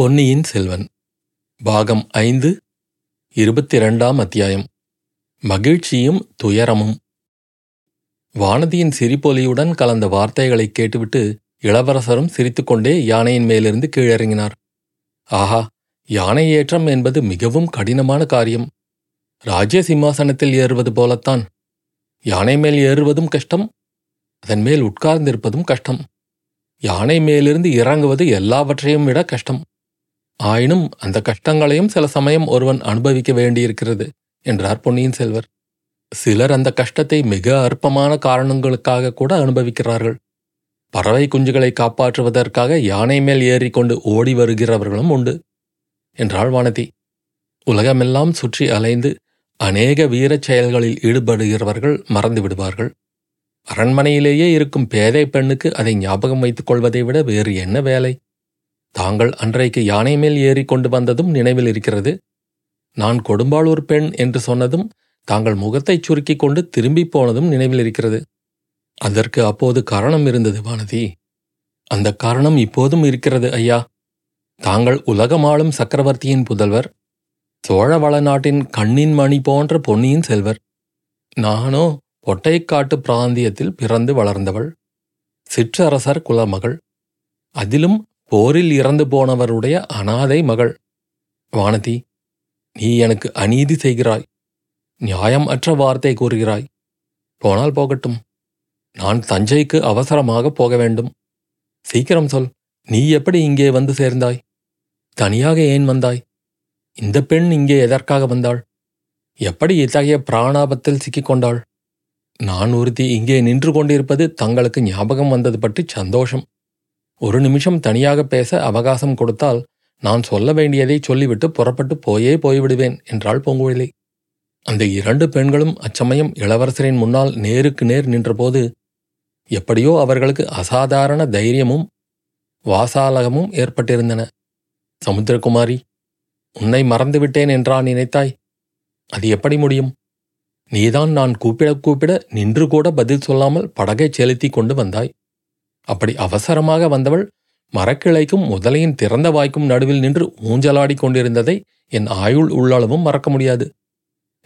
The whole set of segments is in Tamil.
பொன்னியின் செல்வன். பாகம் ஐந்து இருபத்தி இரண்டாம் அத்தியாயம். மகிழ்ச்சியும் துயரமும். வானதியின் சிரிப்பொலியுடன் கலந்த வார்த்தைகளைக் கேட்டுவிட்டு இளவரசரும் சிரித்துக்கொண்டே யானையின் மேலிருந்து கீழிறங்கினார். ஆஹா யானை ஏற்றம் என்பது மிகவும் கடினமான காரியம். ராஜ்ய சிம்மாசனத்தில் ஏறுவது போலத்தான். யானை மேல் ஏறுவதும் கஷ்டம் அதன் மேல் உட்கார்ந்திருப்பதும் கஷ்டம். யானை மேலிருந்து இறங்குவது எல்லாவற்றையும் விட கஷ்டம். ஆயினும் அந்த கஷ்டங்களையும் சில சமயம் ஒருவன் அனுபவிக்க வேண்டியிருக்கிறது என்றார் பொன்னியின் செல்வர். சிலர் அந்த கஷ்டத்தை மிக அற்பமான காரணங்களுக்காக கூட அனுபவிக்கிறார்கள். பறவை குஞ்சுகளை காப்பாற்றுவதற்காக யானை மேல் ஏறிக்கொண்டு ஓடி வருகிறவர்களும் உண்டு என்றாள் வானதி. உலகமெல்லாம் சுற்றி அலைந்து அநேக வீரச் செயல்களில் ஈடுபடுகிறவர்கள் மறந்து விடுவார்கள். அரண்மனையிலேயே இருக்கும் பேதை பெண்ணுக்கு அதை ஞாபகம் வைத்துக் கொள்வதை விட வேறு என்ன வேலை? தாங்கள் அன்றைக்கு யானை மேல் ஏறி கொண்டு வந்ததும் நினைவில் இருக்கிறது. நான் கொடும்பாளூர் பெண் என்று சொன்னதும் தாங்கள் முகத்தைச் சுருக்கிக் கொண்டு திரும்பிப் போனதும் நினைவில் இருக்கிறது. அதற்கு அப்போது காரணம் இருந்தது வானதி. அந்த காரணம் இப்போதும் இருக்கிறது ஐயா. தாங்கள் உலகமாளும் சக்கரவர்த்தியின் புதல்வர் சோழவள நாட்டின் கண்ணின் மணி போன்ற பொன்னியின் செல்வர். நானோ பொட்டைக்காட்டு பிராந்தியத்தில் பிறந்து வளர்ந்தவள் சிற்றரசர் குலமகள். அதிலும் போரில் இறந்து போனவருடைய அனாதை மகள். வானதி நீ எனக்கு அநீதி செய்கிறாய். நியாயம் அற்ற வார்த்தை கூறுகிறாய். போனால் போகட்டும். நான் தஞ்சைக்கு அவசரமாக போக வேண்டும். சீக்கிரம் சொல் நீ எப்படி இங்கே வந்து சேர்ந்தாய்? தனியாக ஏன் வந்தாய்? இந்த பெண் இங்கே எதற்காக வந்தாள்? எப்படி இத்தகைய பிராணாபத்தில் சிக்கிக்கொண்டாள் நான் ஒருத்தி இங்கே நின்று கொண்டிருப்பது தங்களுக்கு ஞாபகம் வந்தது பற்றி சந்தோஷம். ஒரு நிமிஷம் தனியாக பேச அவகாசம் கொடுத்தால் நான் சொல்ல வேண்டியதை சொல்லிவிட்டு புறப்பட்டு போயே போய்விடுவேன் என்றாள் பூங்குழலி. அந்த இரண்டு பெண்களும் அச்சமயம் இளவரசரின் முன்னால் நேருக்கு நேர் நின்றபோது எப்படியோ அவர்களுக்கு அசாதாரண தைரியமும் வாசாலகமும் ஏற்பட்டிருந்தன. சமுத்திரகுமாரி உன்னை மறந்துவிட்டேன் என்றா நினைத்தாய். அது எப்படி முடியும்? நீதான் நான் கூப்பிட கூப்பிட நின்று கூட பதில் சொல்லாமல் படகை செலுத்தி கொண்டு வந்தாய். அப்படி அவசரமாக வந்தவள் மரக்கிளைக்கும் முதலையின் திறந்த வாய்க்கும் நடுவில் நின்று ஊஞ்சலாடிக் கொண்டிருந்ததை என் ஆயுள் உள்ளளவும் மறக்க முடியாது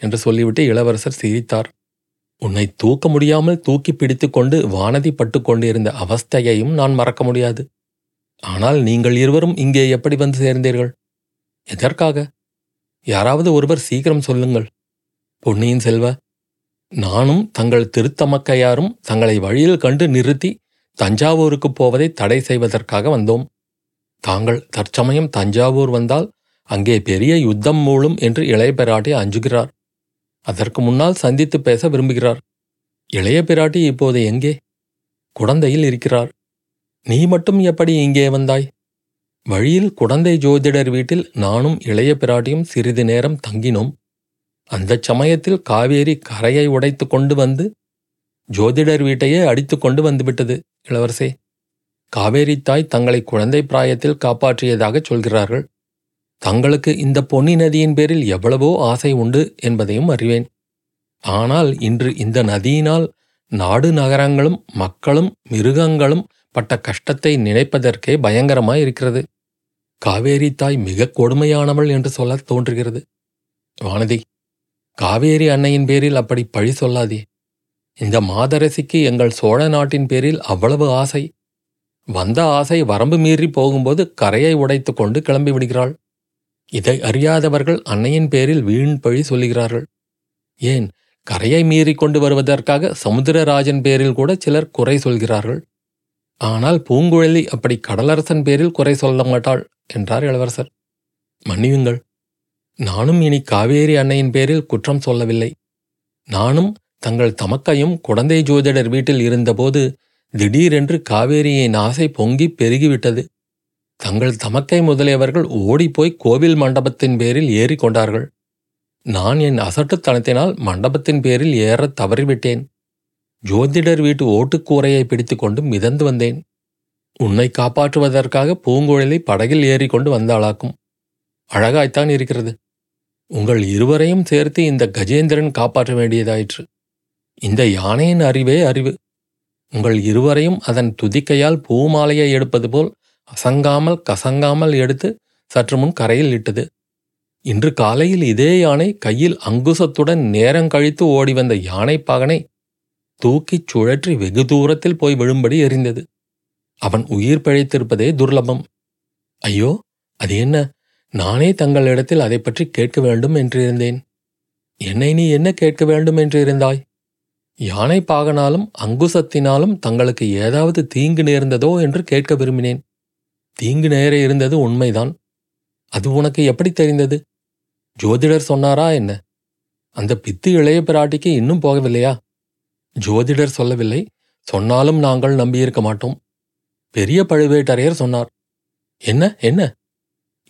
என்று சொல்லிவிட்டு இளவரசர் சிரித்தார். உன்னை தூக்க முடியாமல் தூக்கி பிடித்து கொண்டு வானதி பட்டு கொண்டிருந்த அவஸ்தையையும் நான் மறக்க முடியாது. ஆனால் நீங்கள் இருவரும் இங்கே எப்படி வந்து சேர்ந்தீர்கள்? எதற்காக? யாராவது ஒருவர் சீக்கிரம் சொல்லுங்கள். பொன்னியின் செல்வ நானும் தங்கள் திருத்தமக்கையாரும் தங்களை வழியில் கண்டு நிறுத்தி தஞ்சாவூருக்கு போவதை தடை செய்வதற்காக வந்தோம். தாங்கள் தற்சமயம் தஞ்சாவூர் வந்தால் அங்கே பெரிய யுத்தம் மூழும் என்று இளைய பிராட்டி அஞ்சுகிறார். அதற்கு முன்னால் சந்தித்து பேச விரும்புகிறார். இளைய பிராட்டி இப்போது எங்கே? குடந்தையில் இருக்கிறார். நீ மட்டும் எப்படி இங்கே வந்தாய்? வழியில் குடந்தை ஜோதிடர் வீட்டில் நானும் இளைய பிராட்டியும் சிறிது நேரம் தங்கினோம். அந்தச் சமயத்தில் காவேரி கரையை உடைத்து கொண்டு வந்து ஜோதிடர் வீட்டையே அடித்து கொண்டு வந்துவிட்டது இளவரசே. காவேரி தாய் தங்களை குழந்தை பிராயத்தில் காப்பாற்றியதாகச் சொல்கிறார்கள். தங்களுக்கு இந்த பொன்னி நதியின் பேரில் எவ்வளவோ ஆசை உண்டு என்பதையும் அறிவேன். ஆனால் இன்று இந்த நதியினால் நாடு நகரங்களும் மக்களும் மிருகங்களும் பட்ட கஷ்டத்தை நினைப்பதற்கே பயங்கரமாய் இருக்கிறது காவேரி தாய் மிக கொடுமையானவள் என்று சொல்ல தோன்றுகிறது. வானதி காவேரி அன்னையின் பேரில் அப்படி பழி சொல்லாதே. இந்த மாதரசிக்கு எங்கள் சோழ நாட்டின் பேரில் அவ்வளவு ஆசை. வந்த ஆசை வரம்பு மீறி போகும்போது கரையை உடைத்து கொண்டு கிளம்பி விடுகிறாள். இதை அறியாதவர்கள் அன்னையின் பேரில் வீண் பழி சொல்லுகிறார்கள். ஏன்? கரையை மீறி கொண்டு வருவதற்காக சமுத்திரராஜன் பேரில் கூட சிலர் குறை சொல்கிறார்கள். ஆனால் பூங்குழலி அப்படி கடலரசன் பேரில் குறை சொல்ல மாட்டாள் என்றார் இளவரசர். மன்னியுங்கள். நானும் இனி காவேரி அன்னையின் பேரில் குற்றம் சொல்லவில்லை. நானும் தங்கள் தமக்கையும் குழந்தை ஜோதிடர் வீட்டில் இருந்தபோது திடீரென்று காவேரியின் ஆசை பொங்கி பெருகிவிட்டது. தங்கள் தமக்கை முதலியவர்கள் ஓடிப்போய் கோவில் மண்டபத்தின் பேரில் ஏறிக்கொண்டார்கள் நான் என் அசட்டுத்தனத்தினால் மண்டபத்தின் பேரில் ஏறத் தவறிவிட்டேன். ஜோதிடர் வீட்டு ஓட்டுக்கூரையை பிடித்துக்கொண்டு மிதந்து வந்தேன். உன்னை காப்பாற்றுவதற்காக பூங்குழலி படகில் ஏறிக்கொண்டு வந்தாளாக்கும் அழகாய்த்தான் இருக்கிறது. உங்கள் இருவரையும் சேர்த்து இந்த கஜேந்திரன் காப்பாற்ற வேண்டியதாயிற்று. இந்த யானையின் அறிவே அறிவு. உங்கள் இருவரையும் அதன் துதிக்கையால் பூமாலையை எடுப்பது போல் அசங்காமல் கசங்காமல் எடுத்து சற்று முன் கரையில் இட்டது. இன்று காலையில் இதே யானை கையில் அங்குசத்துடன் நேரம் கழித்து ஓடி வந்த யானை பாகனை தூக்கிச் சுழற்றி வெகு தூரத்தில் போய் விழும்படி எறிந்தது அவன் உயிர் பிழைத்திருப்பதே துர்லபம். ஐயோ அது என்ன? நானே தங்களிடத்தில் அதை பற்றி கேட்க வேண்டும் என்றிருந்தேன். என்னை நீ என்ன கேட்க வேண்டும் என்று இருந்தாய் யானை பாகனாலும் அங்குசத்தினாலும் தங்களுக்கு ஏதாவது தீங்கு நேர்ந்ததோ என்று கேட்க விரும்பினேன். தீங்கு நேர இருந்தது உண்மைதான். அது உனக்கு எப்படி தெரிந்தது? ஜோதிடர் சொன்னாரா என்ன? அந்த பித்து இளைய பிராட்டிக்கு இன்னும் போகவில்லையா? ஜோதிடர் சொல்லவில்லை. சொன்னாலும் நாங்கள் நம்பியிருக்க மாட்டோம். பெரிய பழுவேட்டரையர் சொன்னார். என்ன என்ன?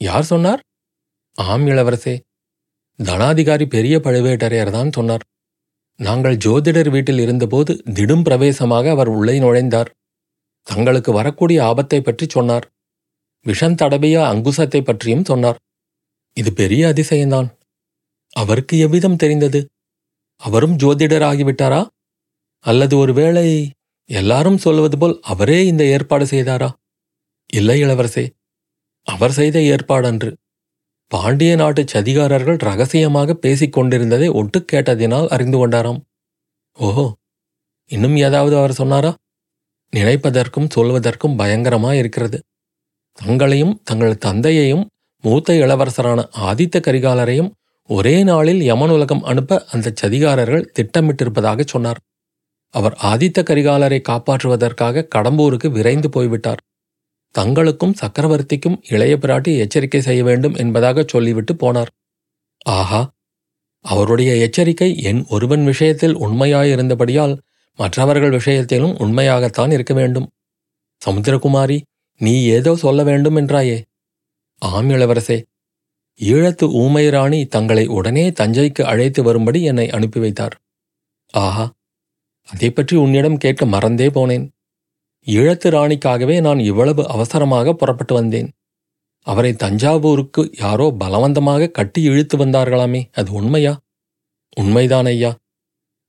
யார் சொன்னார்? ஆம் இளவரசே. தனாதிகாரி பெரிய பழுவேட்டரையர் தான் சொன்னார். நாங்கள் ஜோதிடர் வீட்டில் இருந்தபோது திடும் பிரவேசமாக அவர் உள்ளே நுழைந்தார். தங்களுக்கு வரக்கூடிய ஆபத்தை பற்றி சொன்னார். விஷம் தடவிய அங்குசத்தை பற்றியும் சொன்னார். இது பெரிய அதிசயம்தான். அவருக்கு எவ்விதம் தெரிந்தது? அவரும் ஜோதிடர் ஆகிவிட்டாரா அல்லது ஒருவேளை எல்லாரும் சொல்வது போல் அவரே இந்த ஏற்பாடு செய்தாரா? இல்லை இளவரசே அவர் செய்த ஏற்பாடன்று. பாண்டிய நாட்டு சதிகாரர்கள் ரகசியமாக பேசிக் கொண்டிருந்ததை ஒட்டு கேட்டதினால் அறிந்து கொண்டாராம். ஓஹோ இன்னும் ஏதாவது அவர் சொன்னாரா? நினைப்பதற்கும் சொல்வதற்கும் பயங்கரமா இருக்கிறது தங்களையும் தங்கள் தந்தையையும் மூத்த இளவரசரான ஆதித்த கரிகாலரையும் ஒரே நாளில் யமனுலகம் அனுப்ப அந்த சதிகாரர்கள் திட்டமிட்டிருப்பதாக சொன்னார். அவர் ஆதித்த கரிகாலரை காப்பாற்றுவதற்காக கடம்பூருக்கு விரைந்து போய்விட்டார். தங்களுக்கும் சக்கரவர்த்திக்கும் இளைய பிராட்டி எச்சரிக்கை செய்ய வேண்டும் என்பதாக சொல்லிவிட்டு போனார். ஆஹா அவருடைய எச்சரிக்கை என் ஒருவன் விஷயத்தில் உண்மையாயிருந்தபடியால் மற்றவர்கள் விஷயத்திலும் உண்மையாகத்தான் இருக்க வேண்டும். சமுத்திரகுமாரி நீ ஏதோ சொல்ல வேண்டும் என்றாயே. ஆம் இளவரசே ஈழத்து ஊமை ராணி தங்களை உடனே தஞ்சைக்கு அழைத்து வரும்படி என்னை அனுப்பி வைத்தார். ஆஹா அதை பற்றி உன்னிடம் கேட்க மறந்தே போனேன். ஈழத்து ராணிக்காகவே நான் இவ்வளவு அவசரமாக புறப்பட்டு வந்தேன். அவரை தஞ்சாவூருக்கு யாரோ பலவந்தமாக கட்டி இழுத்து வந்தார்களாமே அது உண்மையா? உண்மைதான் ஐயா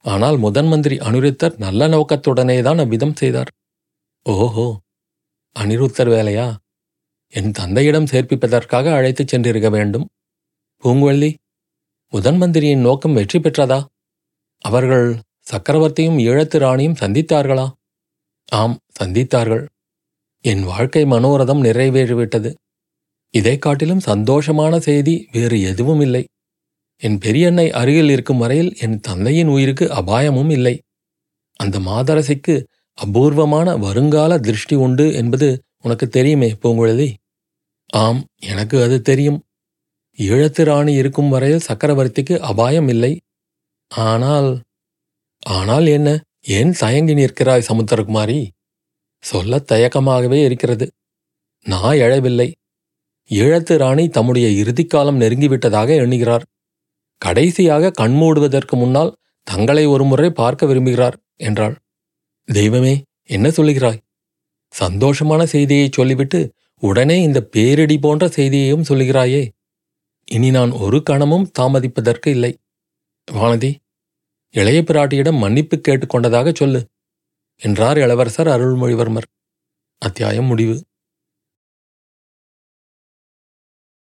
ஆனால் முதன் மந்திரி அனிருத்தர் நல்ல நோக்கத்துடனேதான் அவ்விதம் செய்தார். ஓஹோ அனிருத்தர் வேலையா? என் தந்தையிடம் சேர்ப்பிப்பதற்காக அழைத்துச் சென்றிருக்க வேண்டும். பூங்குழலி முதன் மந்திரியின் நோக்கம் வெற்றி பெற்றதா? அவர்கள் சக்கரவர்த்தியும் ஈழத்து ராணியும் சந்தித்தார்களா? ஆம் சந்தித்தார்கள். என் வாழ்க்கை மனோரதம் நிறைவேறிவிட்டது. இதைக் காட்டிலும் சந்தோஷமான செய்தி வேறு எதுவும் இல்லை. என் பெரியண்ணை அருகில் இருக்கும் வரையில் என் தந்தையின் உயிருக்கு அபாயமும் இல்லை. அந்த மாதரசிக்கு அபூர்வமான வருங்கால திருஷ்டி உண்டு என்பது உனக்கு தெரியுமே பூங்குழலி? ஆம் எனக்கு அது தெரியும். ஈழத்து ராணி இருக்கும் வரையில் சக்கரவர்த்திக்கு அபாயம் இல்லை. ஆனால் ஆனால் என்ன? ஏன் தயங்கி நிற்கிறாய் சமுத்திரகுமாரி? சொல்லத் தயக்கமாகவே இருக்கிறது. நான் எழவில்லை. ஈழத்து ராணி தம்முடைய இறுதிக்காலம் நெருங்கிவிட்டதாக எண்ணுகிறார். கடைசியாக கண்மூடுவதற்கு முன்னால் தங்களை ஒருமுறை பார்க்க விரும்புகிறார் என்றாள். தெய்வமே என்ன சொல்லுகிறாய்? சந்தோஷமான செய்தியை சொல்லிவிட்டு உடனே இந்த பேரிடி போன்ற செய்தியையும் சொல்லுகிறாயே. இனி நான் ஒரு கணமும் தாமதிப்பதற்கு இல்லை. வானதி இளைய பிராட்டியிடம் மன்னிப்பு கேட்டுக்கொண்டதாக சொல்லு என்றார் இளவரசர் அருள்மொழிவர்மர். அத்தியாயம் முடிவு.